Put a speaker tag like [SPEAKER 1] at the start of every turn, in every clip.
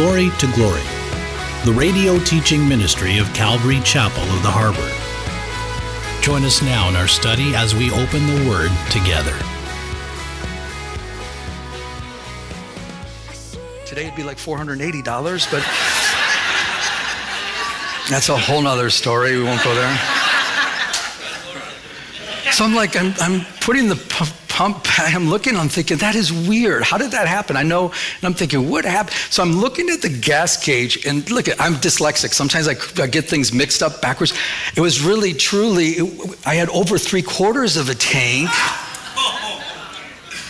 [SPEAKER 1] Glory to Glory, the radio teaching ministry of Calvary Chapel of the Harbor. Join us now in our study as we open the Word together.
[SPEAKER 2] Today it'd be like $480, but that's a whole nother story. We won't go there. So I'm like, I'm, I'm putting the pump, I'm looking, I'm thinking, that is weird. How did that happen? I know, and I'm thinking, what happened? So I'm looking at the gas gauge, and look, I'm dyslexic. Sometimes I, I, get things mixed up backwards. It was really, truly, it, I had over three quarters of a tank.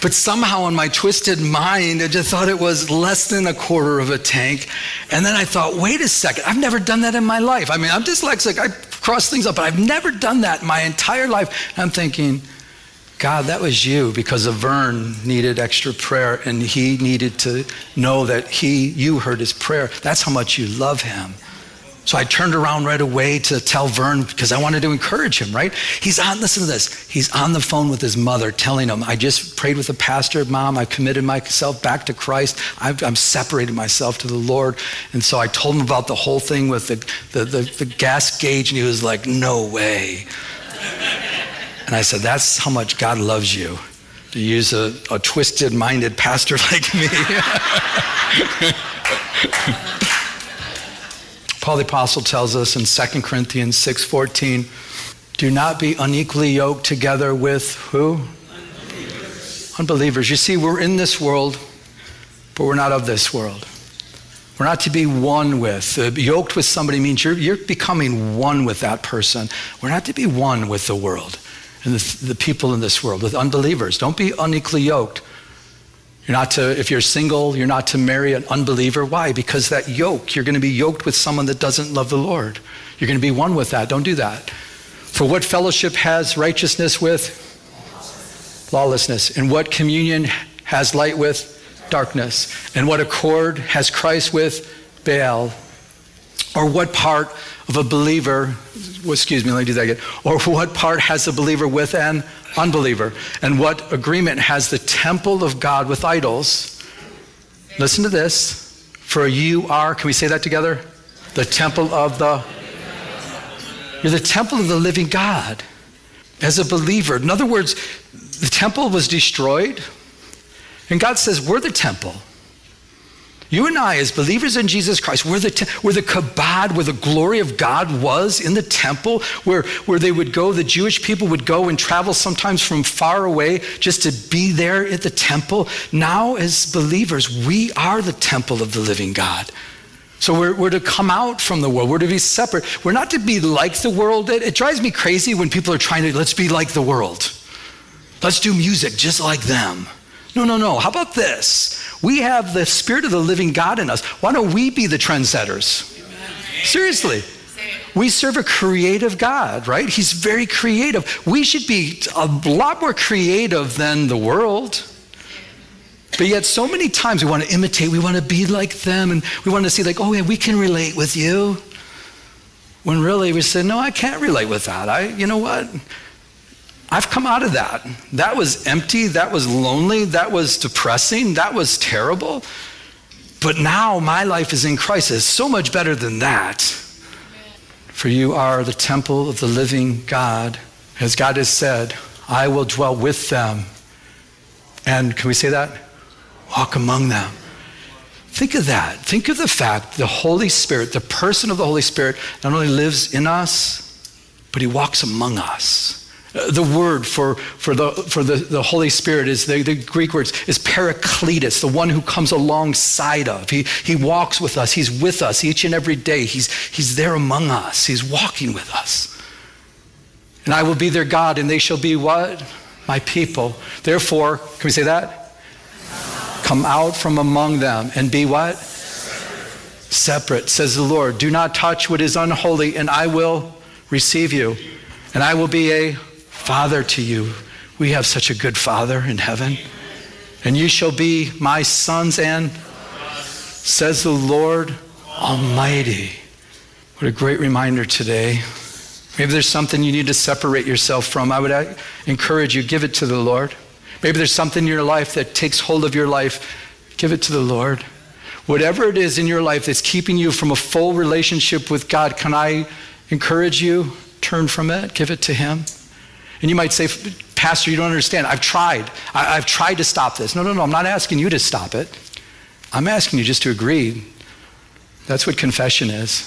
[SPEAKER 2] But somehow in my twisted mind, I just thought it was less than a quarter of a tank. And then I thought, wait a second, I've never done that in my life. I mean, I'm dyslexic, I cross things up, but I've never done that in my entire life. And I'm thinking, God, that was you because Vern needed extra prayer and he needed to know that he, you heard his prayer. That's how much you love him. So I turned around right away to tell Vern because I wanted to encourage him, right? He's on, listen to this. He's on the phone with his mother telling him, I just prayed with the pastor, mom. I committed myself back to Christ. I've, I'm separated myself to the Lord. And so I told him about the whole thing with the, the, the, the gas gauge, and he was like, no way. And I said, That's how much God loves you, to use a, a twisted minded pastor like me. Paul the Apostle tells us in 2 Corinthians 6:14, do not be unequally yoked together with who? Unbelievers. Unbelievers. You see, we're in this world, but we're not of this world. We're not to be one with. Uh, yoked with somebody means you're, you're becoming one with that person. We're not to be one with the world and the, the people in this world, with unbelievers. Don't be unequally yoked. You're not to, if you're single, you're not to marry an unbeliever. Why? Because that yoke, you're going to be yoked with someone that doesn't love the Lord. You're going to be one with that. Don't do that. For what fellowship has righteousness with? Lawlessness. And what communion has light with? Darkness. And what accord has Christ with? Baal. Or what part of a believer, excuse me, let me do that again. Or what part has a believer with an unbeliever? And what agreement has the temple of God with idols? Listen to this. For you are, can we say that together? The temple of the, you're the temple of the living God as a believer. In other words, the temple was destroyed, and God says, We're the temple. You and I, as believers in Jesus Christ, where the, te- where the kabod, where the glory of God was in the temple, where, where they would go, the Jewish people would go and travel sometimes from far away just to be there at the temple. Now, as believers, we are the temple of the living God. So we're, we're to come out from the world. We're to be separate. We're not to be like the world. It, it drives me crazy when people are trying to, let's be like the world. Let's do music just like them. No, no, no. How about this? We have the Spirit of the living God in us. Why don't we be the trendsetters? Amen. Seriously. We serve a creative God, right? He's very creative. We should be a lot more creative than the world. But yet, so many times we want to imitate, we want to be like them, and we want to see, like, oh, yeah, we can relate with you. When really we say, no, I can't relate with that. I, you know what? I've come out of that. That was empty. That was lonely. That was depressing. That was terrible. But now my life is in Christ. It's so much better than that. For you are the temple of the living God. As God has said, I will dwell with them. And can we say that? Walk among them. Think of that. Think of the fact the Holy Spirit, the person of the Holy Spirit, not only lives in us, but he walks among us. Uh, the word for, for, the, for the, the Holy Spirit is the, the Greek words is parakletos, the one who comes alongside of. He, he walks with us. He's with us each and every day. He's, he's there among us. He's walking with us. And I will be their God, and they shall be what? My people. Therefore, can we say that? Come out from among them and be what? Separate, says the Lord. Do not touch what is unholy, and I will receive you. And I will be a Father to you. We have such a good Father in heaven. And you shall be my sons and, says the Lord Almighty. What a great reminder today. Maybe there's something you need to separate yourself from. I would uh, encourage you, give it to the Lord. Maybe there's something in your life that takes hold of your life. Give it to the Lord. Whatever it is in your life that's keeping you from a full relationship with God, can I encourage you? Turn from it, give it to Him. And you might say, Pastor, you don't understand. I've tried. I, have tried to stop this. No, no, no. I'm not asking you to stop it. I'm asking you just to agree. That's what confession is.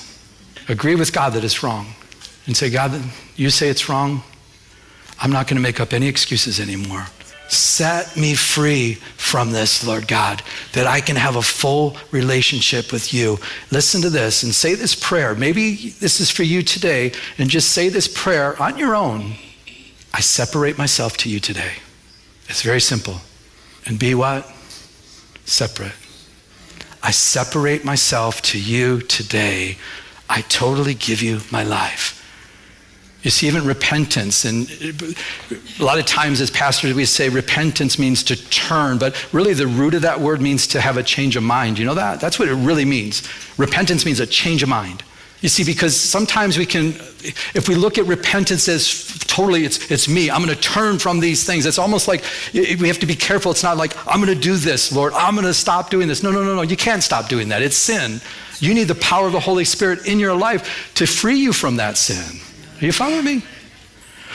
[SPEAKER 2] Agree with God that it's wrong. And say, God, you say it's wrong. I'm not going to make up any excuses anymore. Set me free from this, Lord God, that I can have a full relationship with you. Listen to this and say this prayer. Maybe this is for you today, and just say this prayer on your own. I separate myself to you today. It's very simple. And be what? Separate. I separate myself to you today. I totally give you my life. You see, even repentance, and a lot of times as pastors we say repentance means to turn, but really the root of that word means to have a change of mind. You know that? That's what it really means. Repentance means a change of mind. You see, because sometimes we can, if we look at repentance as totally, it's, it's me, I'm going to turn from these things. It's almost like we have to be careful. It's not like, I'm going to do this, Lord, I'm going to stop doing this. No, no, no, no, you can't stop doing that. It's sin. You need the power of the Holy Spirit in your life to free you from that sin. Are you following me?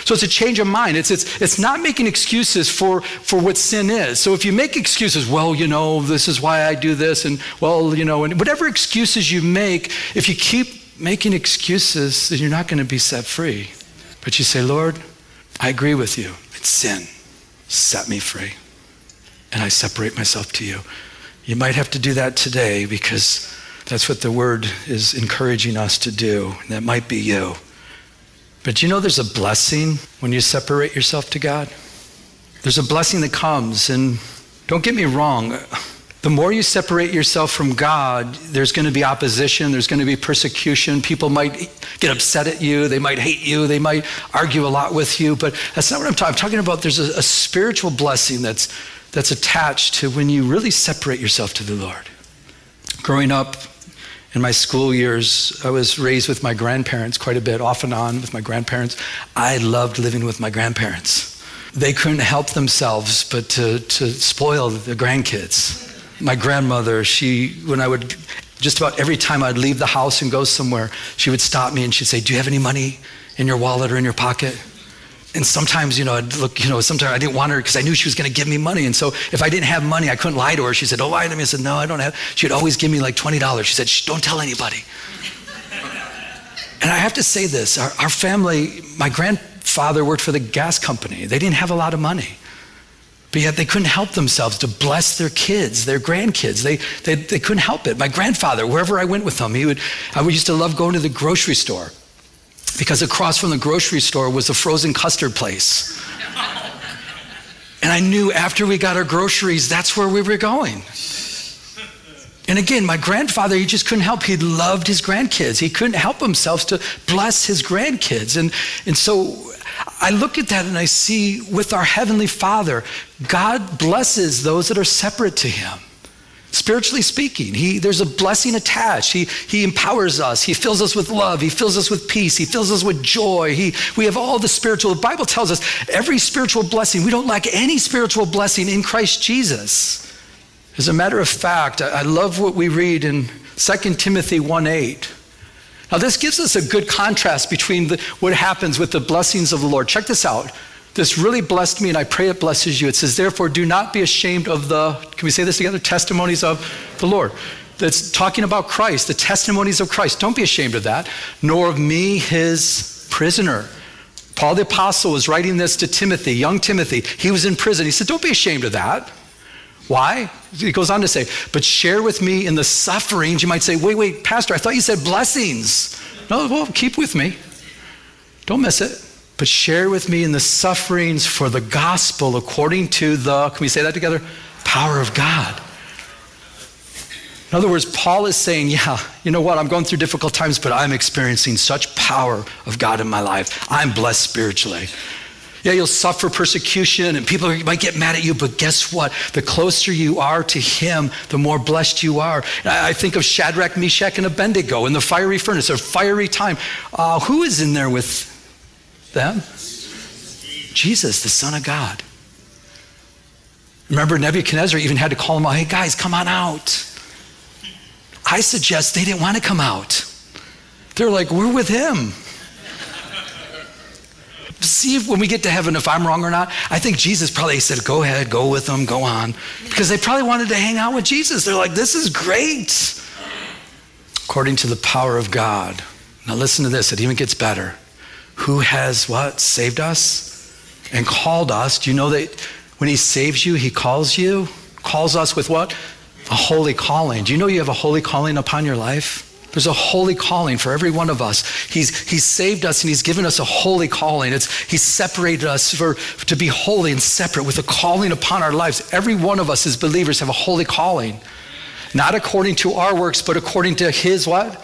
[SPEAKER 2] So it's a change of mind. It's, it's, it's not making excuses for, for what sin is. So if you make excuses, well, you know, this is why I do this, and well, you know, and whatever excuses you make, if you keep making excuses, then you're not going to be set free. But you say, Lord, I agree with you. It's sin. Set me free. And I separate myself to you. You might have to do that today because that's what the word is encouraging us to do. That might be you. But you know there's a blessing when you separate yourself to God? There's a blessing that comes, and don't get me wrong. The more you separate yourself from God, there's going to be opposition, there's going to be persecution. People might get upset at you, they might hate you, they might argue a lot with you, but that's not what I'm talking. I'm talking about there's a, a spiritual blessing that's that's attached to when you really separate yourself to the Lord. Growing up, in my school years, I was raised with my grandparents quite a bit, off and on with my grandparents. I loved living with my grandparents. They couldn't help themselves but to, to spoil the grandkids. My grandmother, she, when I would, just about every time I'd leave the house and go somewhere, she would stop me and she'd say, Do you have any money in your wallet or in your pocket? And sometimes, you know, I'd look, you know, sometimes I didn't want her because I knew she was going to give me money. And so if I didn't have money, I couldn't lie to her. She said, Oh, lie to me. I said, No, I don't have. She'd always give me like $20. She said, Don't tell anybody. and I have to say this our, our family, my grandfather worked for the gas company. They didn't have a lot of money. But yet they couldn't help themselves to bless their kids, their grandkids. They, they, they couldn't help it. My grandfather, wherever I went with him, he would, I used to love going to the grocery store because across from the grocery store was a frozen custard place. And I knew after we got our groceries, that's where we were going. And again, my grandfather, he just couldn't help. He loved his grandkids. He couldn't help himself to bless his grandkids. And, and so I look at that and I see with our Heavenly Father, God blesses those that are separate to Him. Spiritually speaking, he, there's a blessing attached. He, he empowers us. He fills us with love. He fills us with peace. He fills us with joy. He, we have all the spiritual. The Bible tells us every spiritual blessing. We don't lack any spiritual blessing in Christ Jesus. As a matter of fact, I, I love what we read in 2 Timothy 1 8. Now, this gives us a good contrast between the, what happens with the blessings of the Lord. Check this out. This really blessed me, and I pray it blesses you. It says, Therefore, do not be ashamed of the, can we say this together? Testimonies of the Lord. That's talking about Christ, the testimonies of Christ. Don't be ashamed of that, nor of me, his prisoner. Paul the Apostle was writing this to Timothy, young Timothy. He was in prison. He said, Don't be ashamed of that. Why? He goes on to say, But share with me in the sufferings. You might say, Wait, wait, Pastor, I thought you said blessings. No, well, keep with me. Don't miss it but share with me in the sufferings for the gospel according to the, can we say that together? Power of God. In other words, Paul is saying, yeah, you know what? I'm going through difficult times, but I'm experiencing such power of God in my life. I'm blessed spiritually. Yeah, you'll suffer persecution and people might get mad at you, but guess what? The closer you are to Him, the more blessed you are. I think of Shadrach, Meshach, and Abednego in the fiery furnace, a fiery time. Uh, who is in there with them? Jesus, the Son of God. Remember, Nebuchadnezzar even had to call them out, hey guys, come on out. I suggest they didn't want to come out. They're like, we're with him. See when we get to heaven if I'm wrong or not. I think Jesus probably said, Go ahead, go with them, go on. Because they probably wanted to hang out with Jesus. They're like, This is great. According to the power of God. Now listen to this, it even gets better. Who has what? Saved us and called us. Do you know that when he saves you, he calls you? Calls us with what? A holy calling. Do you know you have a holy calling upon your life? There's a holy calling for every one of us. He's, he's saved us and he's given us a holy calling. It's, he's separated us for, to be holy and separate with a calling upon our lives. Every one of us as believers have a holy calling. Not according to our works, but according to his what?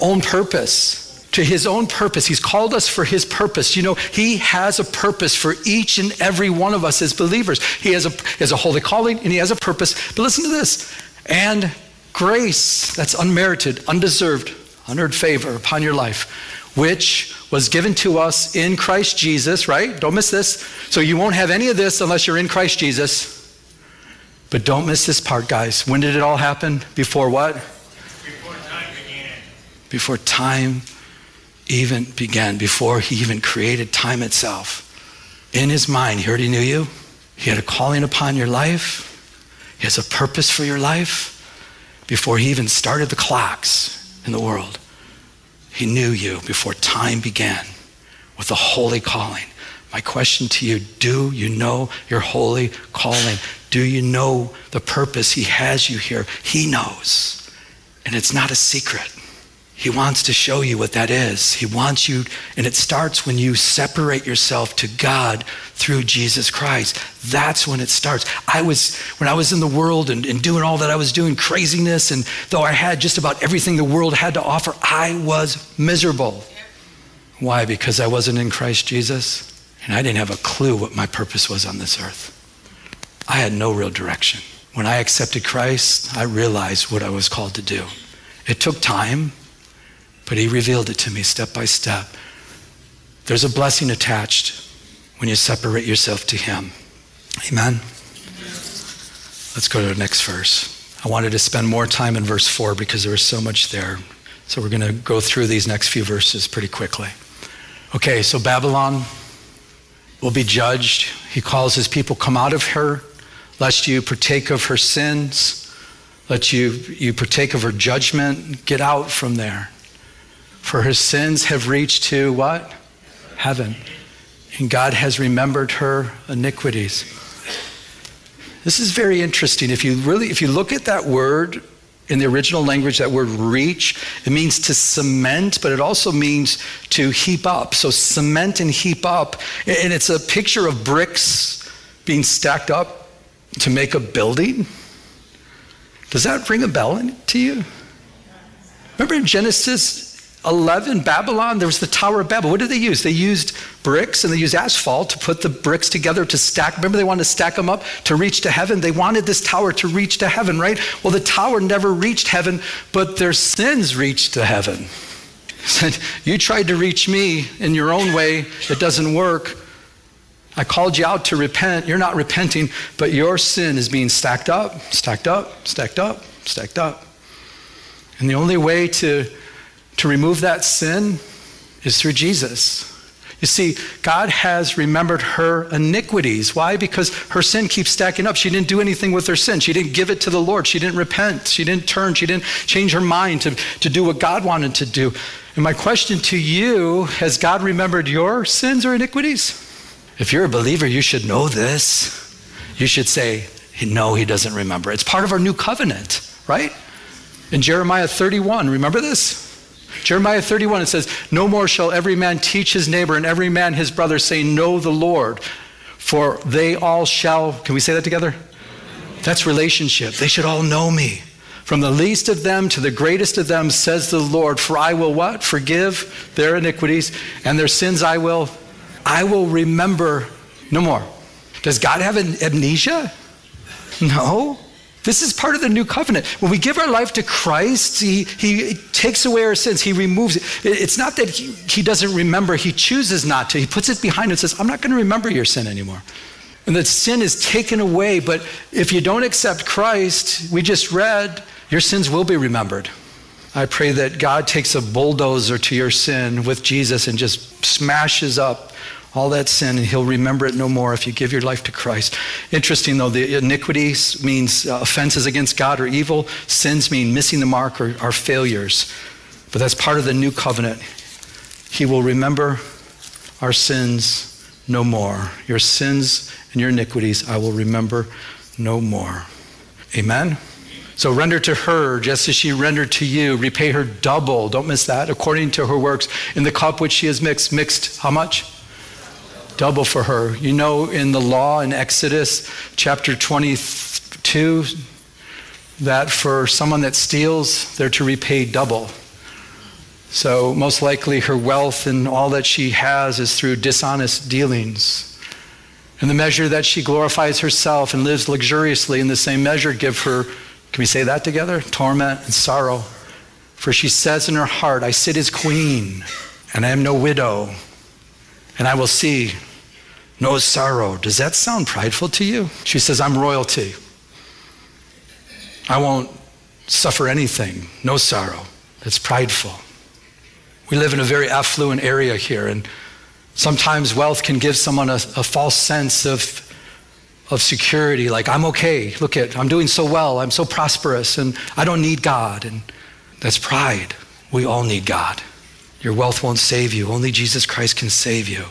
[SPEAKER 2] Own purpose. To his own purpose. He's called us for his purpose. You know, he has a purpose for each and every one of us as believers. He has a, has a holy calling and he has a purpose. But listen to this. And grace that's unmerited, undeserved, unearned favor upon your life, which was given to us in Christ Jesus, right? Don't miss this. So you won't have any of this unless you're in Christ Jesus. But don't miss this part, guys. When did it all happen? Before what?
[SPEAKER 3] Before time began.
[SPEAKER 2] Before time even began, before he even created time itself. In his mind, he already knew you. He had a calling upon your life. He has a purpose for your life before he even started the clocks in the world. He knew you before time began with a holy calling. My question to you do you know your holy calling? Do you know the purpose he has you here? He knows. And it's not a secret. He wants to show you what that is. He wants you, and it starts when you separate yourself to God through Jesus Christ. That's when it starts. I was, when I was in the world and, and doing all that I was doing, craziness, and though I had just about everything the world had to offer, I was miserable. Why? Because I wasn't in Christ Jesus, and I didn't have a clue what my purpose was on this earth. I had no real direction. When I accepted Christ, I realized what I was called to do. It took time. But he revealed it to me step by step. There's a blessing attached when you separate yourself to him. Amen? Let's go to the next verse. I wanted to spend more time in verse 4 because there was so much there. So we're going to go through these next few verses pretty quickly. Okay, so Babylon will be judged. He calls his people, Come out of her, lest you partake of her sins, let you, you partake of her judgment. Get out from there. For her sins have reached to what? Heaven. And God has remembered her iniquities. This is very interesting. If you really, if you look at that word in the original language, that word reach, it means to cement, but it also means to heap up. So cement and heap up. And it's a picture of bricks being stacked up to make a building. Does that ring a bell to you? Remember in Genesis 11, Babylon, there was the Tower of Babel. What did they use? They used bricks and they used asphalt to put the bricks together to stack. Remember, they wanted to stack them up to reach to heaven? They wanted this tower to reach to heaven, right? Well, the tower never reached heaven, but their sins reached to heaven. Said, You tried to reach me in your own way, it doesn't work. I called you out to repent. You're not repenting, but your sin is being stacked up, stacked up, stacked up, stacked up. And the only way to to remove that sin is through Jesus. You see, God has remembered her iniquities. Why? Because her sin keeps stacking up. She didn't do anything with her sin. She didn't give it to the Lord. She didn't repent. She didn't turn. She didn't change her mind to, to do what God wanted to do. And my question to you has God remembered your sins or iniquities? If you're a believer, you should know this. You should say, No, he doesn't remember. It's part of our new covenant, right? In Jeremiah 31, remember this? Jeremiah 31, it says, No more shall every man teach his neighbor and every man his brother, saying, Know the Lord, for they all shall. Can we say that together? That's relationship. They should all know me. From the least of them to the greatest of them, says the Lord, for I will what? Forgive their iniquities and their sins I will. I will remember no more. Does God have an amnesia? No. This is part of the new covenant. When we give our life to Christ, He, he takes away our sins, He removes it. It's not that he, he doesn't remember, He chooses not to. He puts it behind and says, I'm not going to remember your sin anymore. And that sin is taken away. But if you don't accept Christ, we just read your sins will be remembered. I pray that God takes a bulldozer to your sin with Jesus and just smashes up all that sin and he'll remember it no more if you give your life to Christ. Interesting though, the iniquities means uh, offenses against God or evil. Sins mean missing the mark or, or failures. But that's part of the new covenant. He will remember our sins no more. Your sins and your iniquities I will remember no more. Amen? So render to her just as she rendered to you. Repay her double. Don't miss that. According to her works. In the cup which she has mixed, mixed how much? Double for her. You know, in the law in Exodus chapter 22, that for someone that steals, they're to repay double. So, most likely, her wealth and all that she has is through dishonest dealings. In the measure that she glorifies herself and lives luxuriously, in the same measure, give her, can we say that together? Torment and sorrow. For she says in her heart, I sit as queen, and I am no widow, and I will see no sorrow. Does that sound prideful to you? She says, I'm royalty. I won't suffer anything, no sorrow. That's prideful. We live in a very affluent area here, and Sometimes wealth can give someone a, a false sense of, of security, like, I'm okay. Look at, I'm doing so well. I'm so prosperous, and I don't need God. And that's pride. We all need God. Your wealth won't save you. Only Jesus Christ can save you.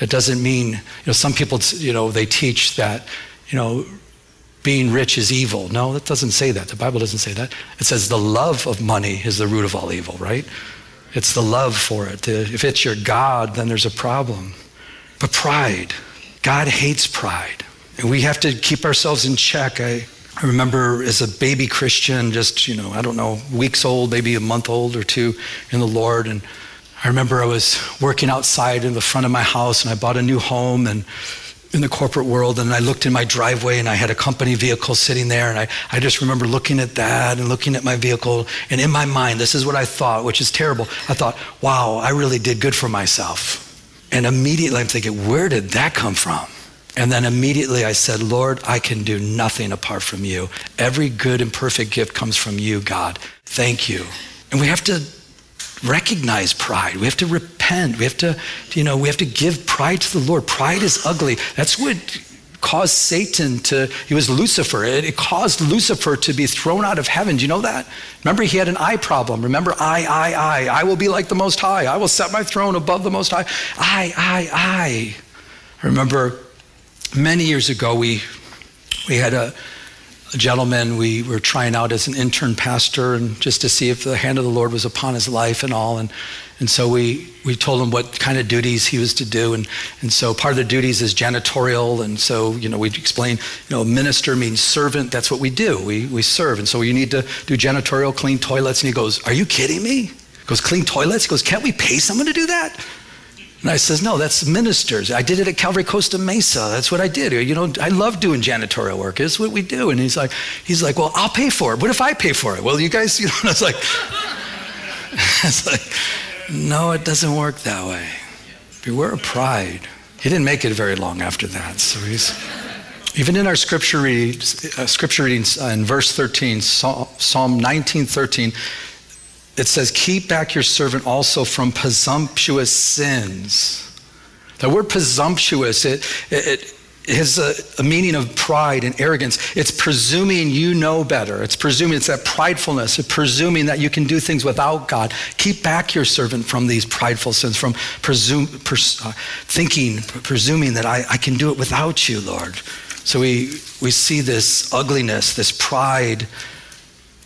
[SPEAKER 2] It doesn't mean, you know, some people, you know, they teach that, you know, being rich is evil. No, that doesn't say that. The Bible doesn't say that. It says the love of money is the root of all evil, right? It's the love for it. If it's your God, then there's a problem. But pride, God hates pride. And we have to keep ourselves in check. I, I remember as a baby Christian, just, you know, I don't know, weeks old, maybe a month old or two in the Lord. And I remember I was working outside in the front of my house and I bought a new home and in the corporate world and I looked in my driveway and I had a company vehicle sitting there and I, I just remember looking at that and looking at my vehicle and in my mind this is what I thought which is terrible. I thought wow I really did good for myself. And immediately I'm thinking where did that come from? And then immediately I said Lord I can do nothing apart from you. Every good and perfect gift comes from you God. Thank you. And we have to recognize pride. We have to repent. We have to, you know, we have to give pride to the Lord. Pride is ugly. That's what caused Satan to, he was Lucifer. It, it, caused Lucifer to be thrown out of heaven. Do you know that? Remember, he had an eye problem. Remember, I, I, I. I will be like the Most High. I will set my throne above the Most High. I, I, I. Remember, many years ago, we, we had a, a gentleman we were trying out as an intern pastor and just to see if the hand of the Lord was upon his life and all. And, and so we, we told him what kind of duties he was to do. And, and so part of the duties is janitorial. And so, you know, we explain, you know, minister means servant. That's what we do. We, we serve. And so you need to do janitorial, clean toilets. And he goes, Are you kidding me? He goes, Clean toilets? He goes, Can't we pay someone to do that? And I says, no, that's ministers. I did it at Calvary Costa Mesa. That's what I did. You know, I love doing janitorial work. It's what we do. And he's like, he's like, well, I'll pay for it. What if I pay for it? Well, you guys, you know, it's like, it's like, no, it doesn't work that way. Beware of pride. He didn't make it very long after that. So he's, even in our scripture, read, uh, scripture readings uh, in verse 13, Psalm 19, 13, it says, Keep back your servant also from presumptuous sins. The word presumptuous, it, it, it has a, a, meaning of pride and arrogance. It's presuming you know better. It's presuming, it's that pridefulness, it's presuming that you can do things without God. Keep back your servant from these prideful sins, from presume, pres, uh, thinking, presuming that I, I can do it without you, Lord. So we, we see this ugliness, this pride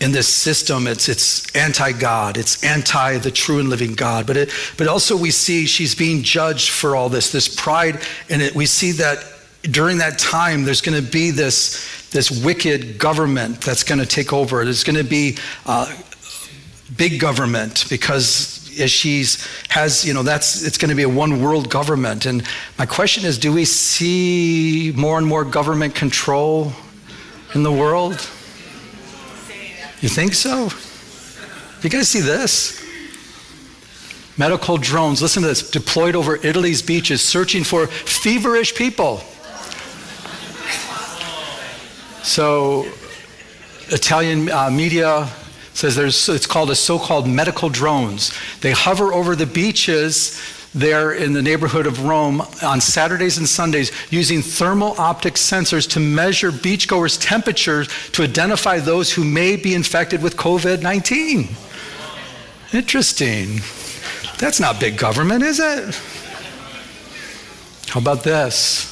[SPEAKER 2] in this system it's, it's anti-god it's anti the true and living god. But it but also we see she's being judged for all this this pride and it. We see that during that time there's going to be this this wicked government that's going to take over. There's going to be uh, big government because as she's has you know that's it's going to be a one world government. And my question is do we see more and more government control in the world you think so? You guys see this? Medical drones, listen to this, deployed over Italy's beaches searching for feverish people. So, Italian uh, media says there's, it's called a so-called medical drones. They hover over the beaches there in the neighborhood of Rome on Saturdays and Sundays using thermal optic sensors to measure beachgoers' temperatures to identify those who may be infected with COVID 19. Interesting. That's not big government, is it? How about this?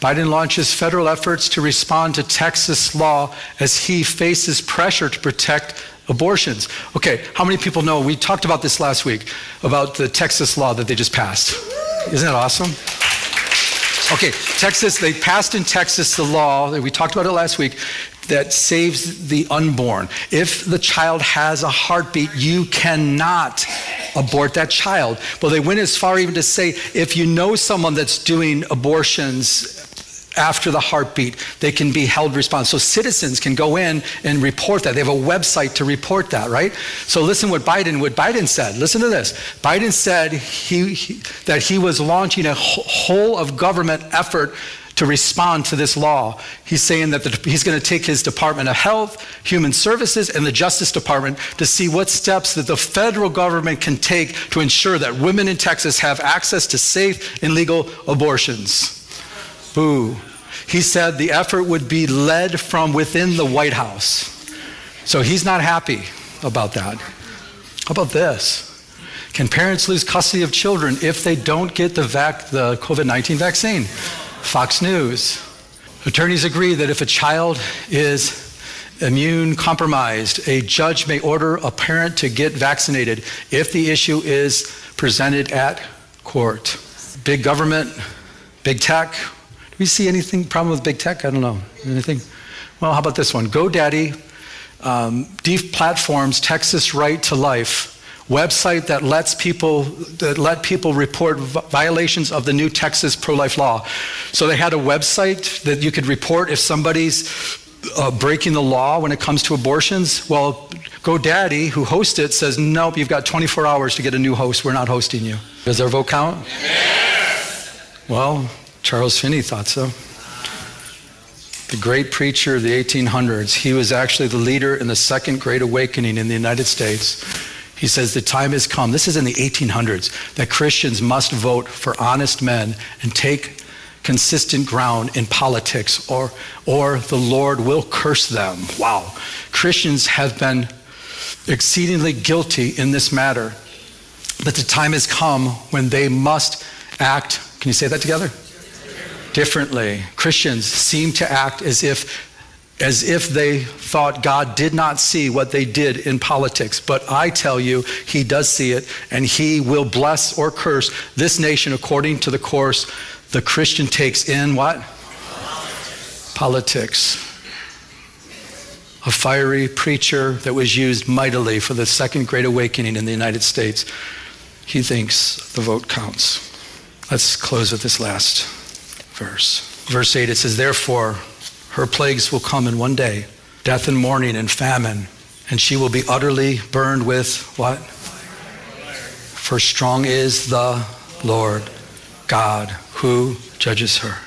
[SPEAKER 2] Biden launches federal efforts to respond to Texas law as he faces pressure to protect abortions. Okay, how many people know? We talked about this last week about the Texas law that they just passed. Isn't that awesome? Okay, Texas, they passed in Texas the law, that we talked about it last week, that saves the unborn. If the child has a heartbeat, you cannot abort that child. Well, they went as far even to say if you know someone that's doing abortions after the heartbeat, they can be held responsible. So citizens can go in and report that. They have a website to report that, right? So listen what Biden what Biden said. Listen to this. Biden said he, he that he was launching a whole of government effort to respond to this law. He's saying that the, he's going to take his Department of Health, Human Services, and the Justice Department to see what steps that the federal government can take to ensure that women in Texas have access to safe and legal abortions. Boo. He said the effort would be led from within the White House. So he's not happy about that. How about this? Can parents lose custody of children if they don't get the, vac- the COVID 19 vaccine? Fox News. Attorneys agree that if a child is immune compromised, a judge may order a parent to get vaccinated if the issue is presented at court. Big government, big tech, do we see anything problem with big tech? I don't know. Anything? Well, how about this one? GoDaddy um, deplatforms Texas Right to Life website that lets people that let people report violations of the new Texas pro-life law. So they had a website that you could report if somebody's uh, breaking the law when it comes to abortions. Well, GoDaddy, who hosts it, says nope. You've got 24 hours to get a new host. We're not hosting you. Does our vote count? Yes. Well, Charles Finney thought so. The great preacher of the 1800s, he was actually the leader in the second great awakening in the United States. He says the time has come, this is in the 1800s, that Christians must vote for honest men and take consistent ground in politics, or, or the Lord will curse them. Wow. Christians have been exceedingly guilty in this matter. But the time has come when they must act. Can you say that together? Differently. Christians seem to act as if as if they thought God did not see what they did in politics. But I tell you, He does see it, and He will bless or curse this nation according to the course the Christian takes in what? Politics. Politics. A fiery preacher that was used mightily for the second great awakening in the United States. He thinks the vote counts. Let's close with this last verse. Verse 8 it says, Therefore, her plagues will come in one day death and mourning and famine, and she will be utterly burned with what? For strong is the Lord God who judges her.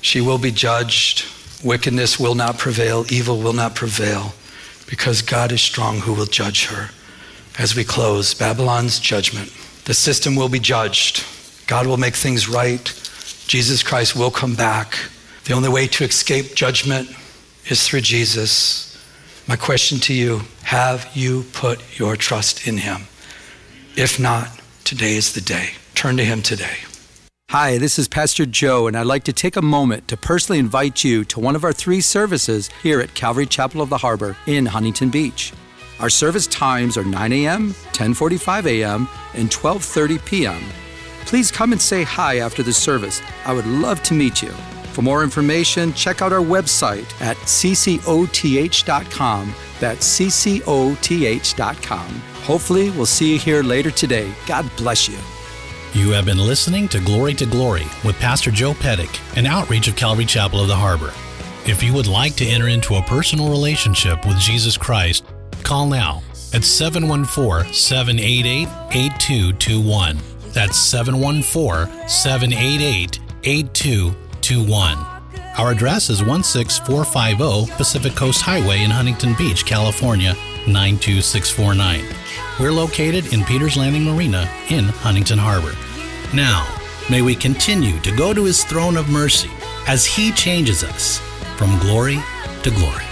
[SPEAKER 2] She will be judged. Wickedness will not prevail, evil will not prevail, because God is strong who will judge her. As we close, Babylon's judgment. The system will be judged. God will make things right. Jesus Christ will come back. The only way to escape judgment is through Jesus. My question to you have you put your trust in him? If not, today is the day. Turn to him today. Hi, this is Pastor Joe, and I'd like to take a moment to personally invite you to one of our three services here at Calvary Chapel of the Harbor in Huntington Beach. Our service times are 9 a.m., 10:45 a.m., and 12:30 p.m. Please come and say hi after the service. I would love to meet you. For more information, check out our website at ccoth.com. That's ccoth.com. Hopefully, we'll see you here later today. God bless you.
[SPEAKER 1] You have been listening to Glory to Glory with Pastor Joe Pettick, an outreach of Calvary Chapel of the Harbor. If you would like to enter into a personal relationship with Jesus Christ, call now at 714 788 8221. That's 714 788 8221. Our address is 16450 Pacific Coast Highway in Huntington Beach, California 92649. We're located in Peters Landing Marina in Huntington Harbor. Now, may we continue to go to his throne of mercy as he changes us from glory to glory.